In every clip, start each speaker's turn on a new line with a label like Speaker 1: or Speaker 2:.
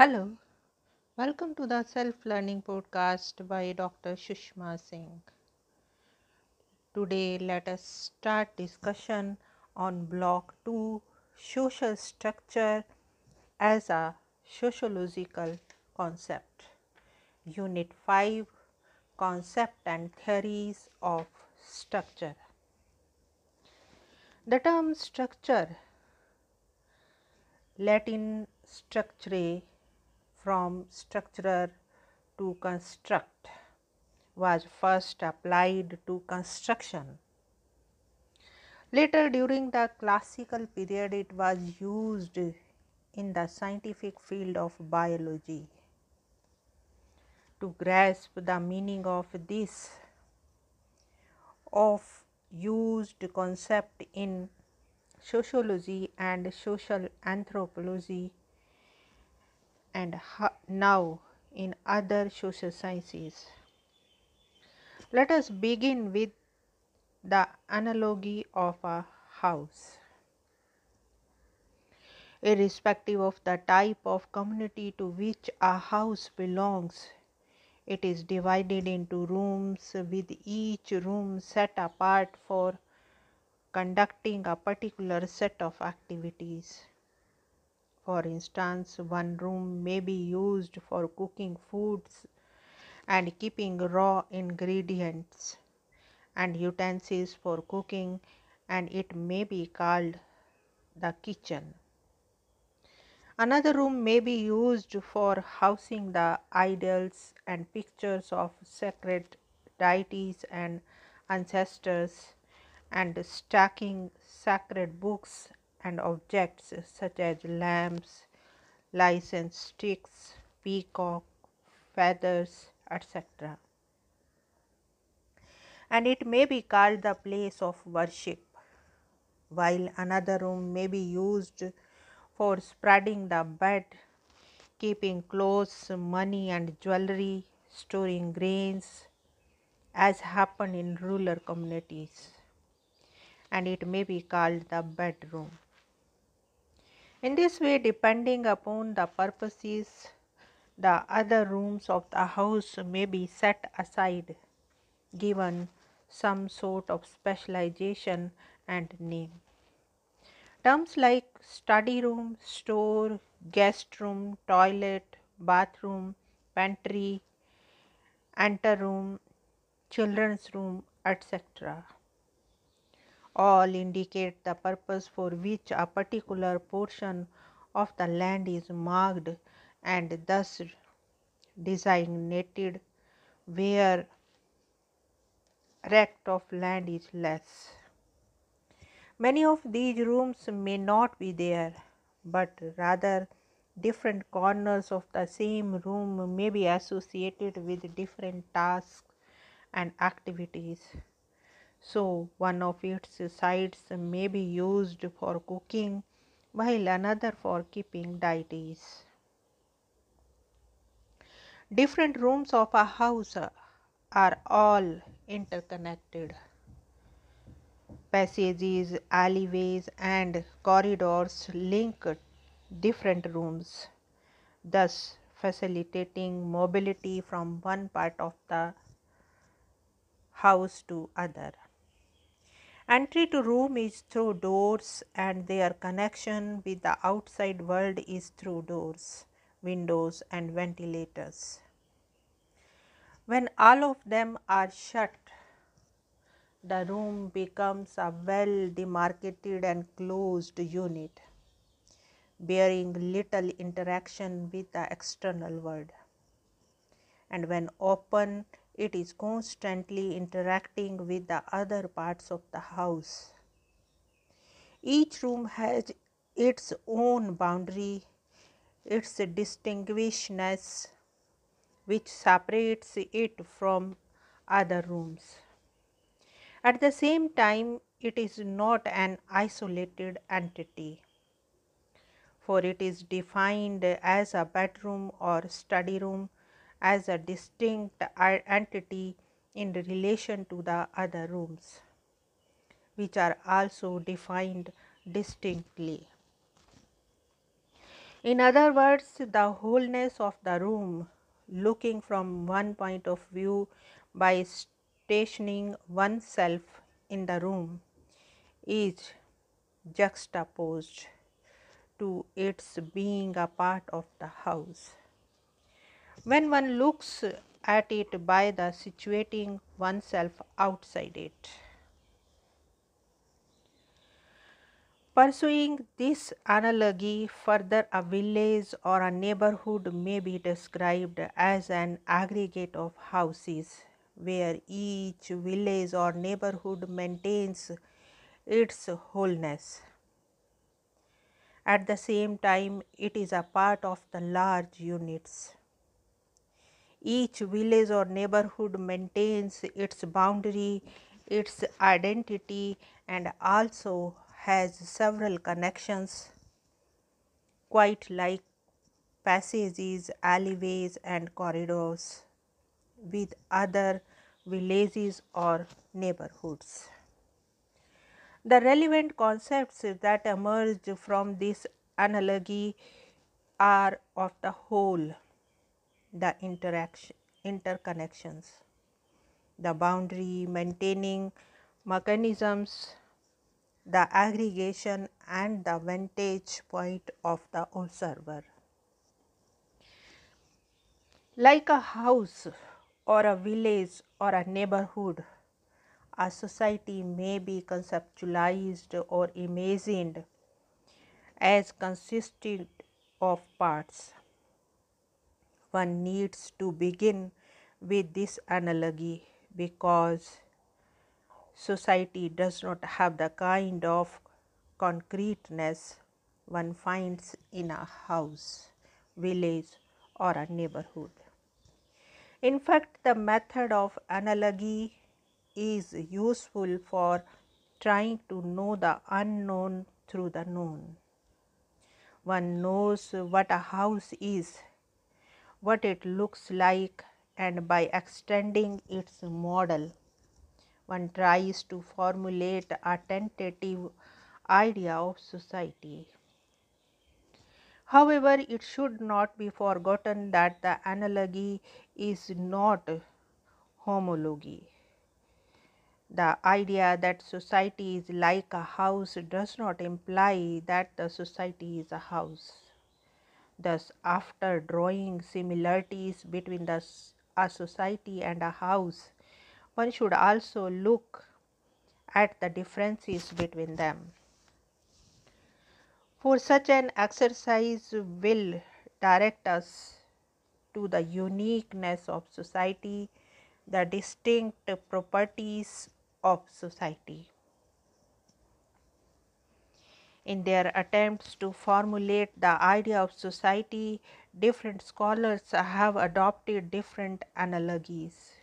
Speaker 1: Hello, welcome to the Self Learning Podcast by Dr. Shushma Singh. Today, let us start discussion on Block 2 Social Structure as a Sociological Concept. Unit 5 Concept and Theories of Structure. The term structure, Latin structure from structure to construct was first applied to construction. Later, during the classical period, it was used in the scientific field of biology. To grasp the meaning of this of used concept in sociology and social anthropology and now in other social sciences. Let us begin with the analogy of a house. Irrespective of the type of community to which a house belongs, it is divided into rooms with each room set apart for conducting a particular set of activities. For instance, one room may be used for cooking foods and keeping raw ingredients and utensils for cooking, and it may be called the kitchen. Another room may be used for housing the idols and pictures of sacred deities and ancestors and stacking sacred books and objects such as lamps, license sticks, peacock, feathers, etc. And it may be called the place of worship, while another room may be used for spreading the bed, keeping clothes, money, and jewelry, storing grains, as happen in rural communities, and it may be called the bedroom. In this way, depending upon the purposes, the other rooms of the house may be set aside, given some sort of specialization and name. Terms like study room, store, guest room, toilet, bathroom, pantry, ante room, children's room, etc all indicate the purpose for which a particular portion of the land is marked and thus designated where rect of land is less. Many of these rooms may not be there, but rather different corners of the same room may be associated with different tasks and activities. So, one of its sides may be used for cooking while another for keeping deities. Different rooms of a house are all interconnected. Passages, alleyways, and corridors link different rooms, thus facilitating mobility from one part of the house to other. Entry to room is through doors and their connection with the outside world is through doors, windows and ventilators. When all of them are shut, the room becomes a well demarcated and closed unit, bearing little interaction with the external world. And when open, it is constantly interacting with the other parts of the house. Each room has its own boundary, its distinguishedness, which separates it from other rooms. At the same time, it is not an isolated entity, for it is defined as a bedroom or study room as a distinct entity in relation to the other rooms, which are also defined distinctly. In other words, the wholeness of the room, looking from one point of view by stationing oneself in the room, is juxtaposed to its being a part of the house. When one looks at it by the situating oneself outside it. Pursuing this analogy further, a village or a neighborhood may be described as an aggregate of houses where each village or neighborhood maintains its wholeness. At the same time, it is a part of the large units. Each village or neighborhood maintains its boundary, its identity, and also has several connections, quite like passages, alleyways, and corridors with other villages or neighborhoods. The relevant concepts that emerge from this analogy are of the whole, the interaction, interconnections, the boundary maintaining mechanisms, the aggregation and the vantage point of the observer. Like a house or a village or a neighborhood, a society may be conceptualized or imagined as consisting of parts. One needs to begin with this analogy because society does not have the kind of concreteness one finds in a house, village, or a neighborhood. In fact, the method of analogy is useful for trying to know the unknown through the known. One knows what a house is, what it looks like, and by extending its model, one tries to formulate a tentative idea of society. However, it should not be forgotten that the analogy is not homology. The idea that society is like a house does not imply that the society is a house. Thus, after drawing similarities between the, a society and a house, one should also look at the differences between them. For such an exercise will direct us to the uniqueness of society, the distinct properties of society. In their attempts to formulate the idea of society, different scholars have adopted different analogies.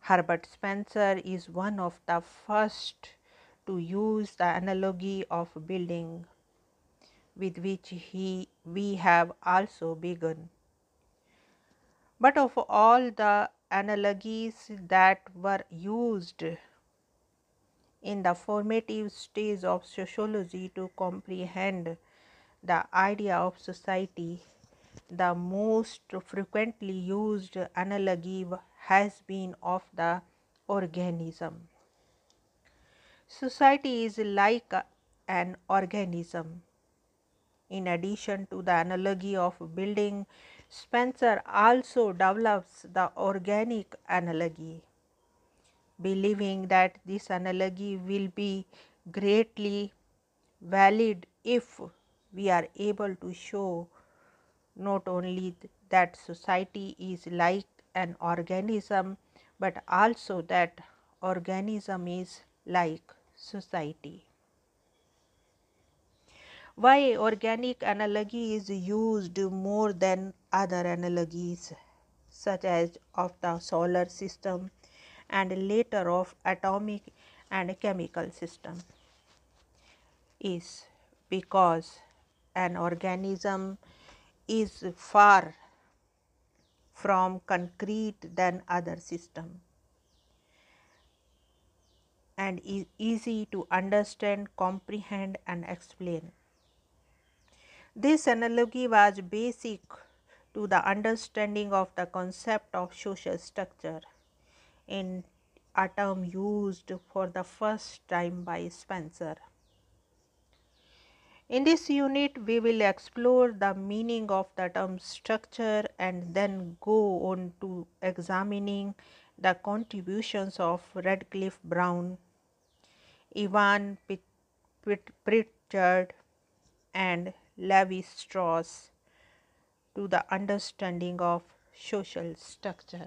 Speaker 1: Herbert Spencer is one of the first to use the analogy of building with which he we have also begun. But of all the analogies that were used in the formative stage of sociology to comprehend the idea of society, the most frequently used analogy has been of the organism. Society is like an organism. In addition to the analogy of building, Spencer also develops the organic analogy, believing that this analogy will be greatly valid if we are able to show not only that society is like an organism, but also that organism is like society. Why organic analogy is used more than other analogies such as of the solar system and later of atomic and chemical system is because an organism is far from concrete than other system and is easy to understand, comprehend and explain. This analogy was basic to the understanding of the concept of social structure in a term used for the first time by Spencer. In this unit, we will explore the meaning of the term structure and then go on to examining the contributions of Radcliffe Brown, Evan Pritchard, and Levi Strauss to the understanding of social structure.